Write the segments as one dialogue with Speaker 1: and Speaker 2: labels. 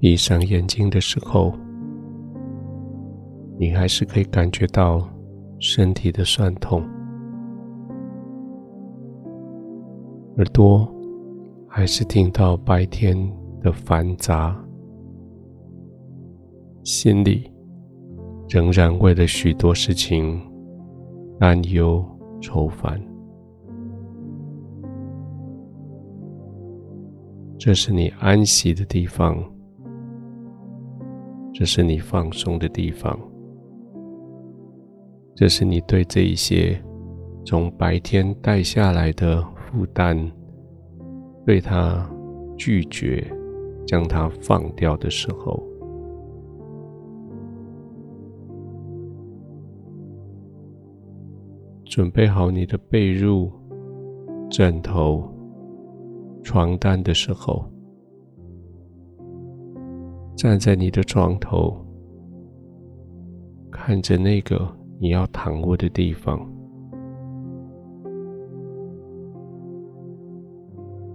Speaker 1: 闭上眼睛的时候，你还是可以感觉到身体的酸痛，耳朵还是听到白天的繁杂，心里仍然为了许多事情担忧愁烦。这是你安息的地方，这是你放松的地方，这是你对这一些从白天带下来的负担，对它拒绝，将它放掉的时候。准备好你的被褥、枕头。床单的时候，站在你的床头，看着那个你要躺卧的地方，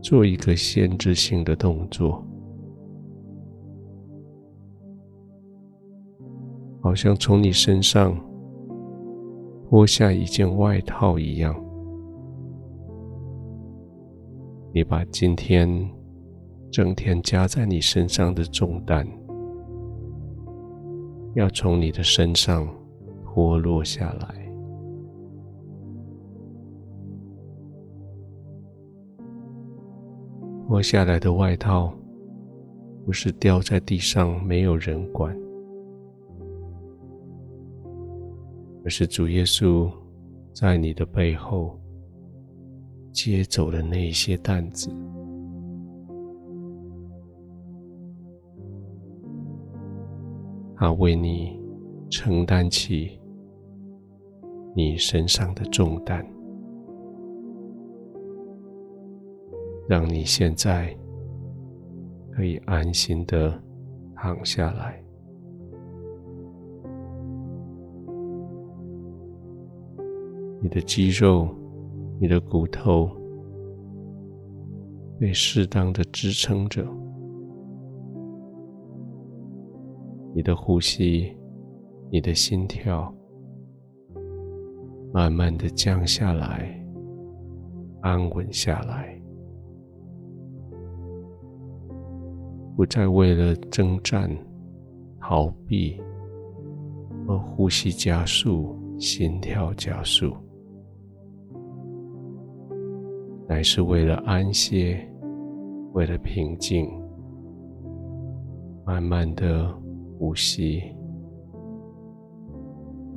Speaker 1: 做一个限制性的动作，好像从你身上脱下一件外套一样。你把今天整天加在你身上的重担，要从你的身上脱落下来。脱下来的外套，不是掉在地上没有人管，而是主耶稣在你的背后。接走了那些担子，他为你承担起你身上的重担，让你现在可以安心的躺下来。你的肌肉。你的骨头被适当的支撑着，你的呼吸、你的心跳慢慢的降下来，安稳下来，不再为了征战、逃避而呼吸加速、心跳加速。乃是为了安歇，为了平静，慢慢的呼吸，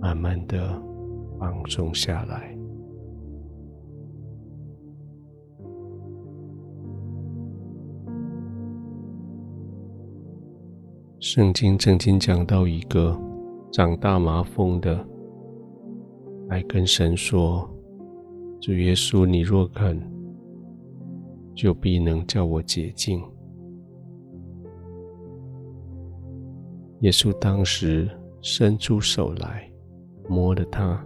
Speaker 1: 慢慢的放松下来。圣经曾经讲到一个长大麻风的，来跟神说：“主耶稣，你若肯。”就必能叫我洁净。耶稣当时伸出手来，摸了他，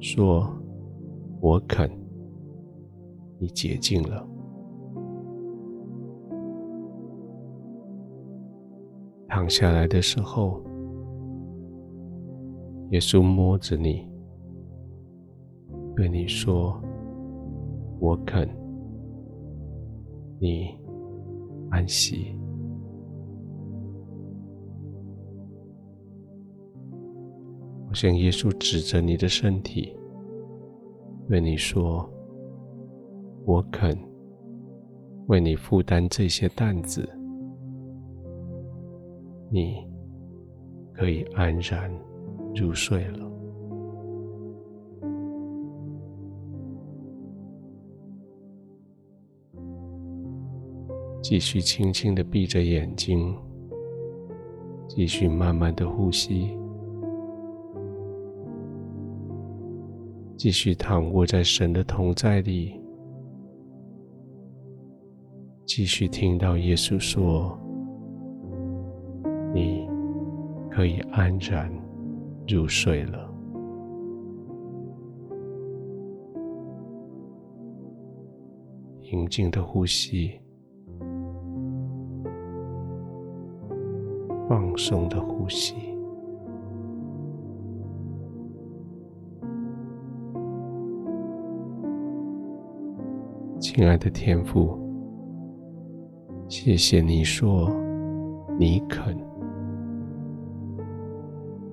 Speaker 1: 说：“我肯，你洁净了。”躺下来的时候，耶稣摸着你，对你说：“我肯。”你安息。向耶稣指着你的身体，对你说：“我肯为你负担这些担子，你可以安然入睡了。”继续轻轻的闭着眼睛，继续慢慢的呼吸，继续躺卧在神的同在里，继续听到耶稣说：“你可以安然入睡了。”平静的呼吸。放松的呼吸。亲爱的天父，谢谢你说你肯，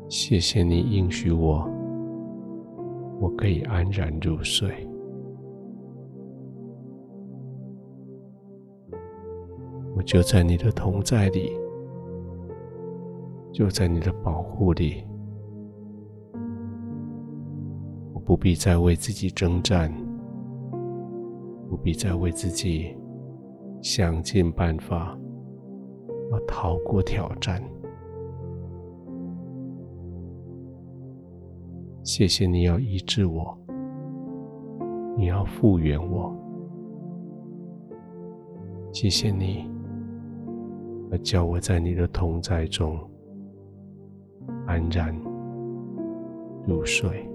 Speaker 1: 谢谢你应许我，我可以安然入睡。我就在你的同在里，就在你的保护里，我不必再为自己征战，不必再为自己想尽办法要逃过挑战。谢谢你要医治我，你要复原我，谢谢你。而叫我在你的同在中安然入睡。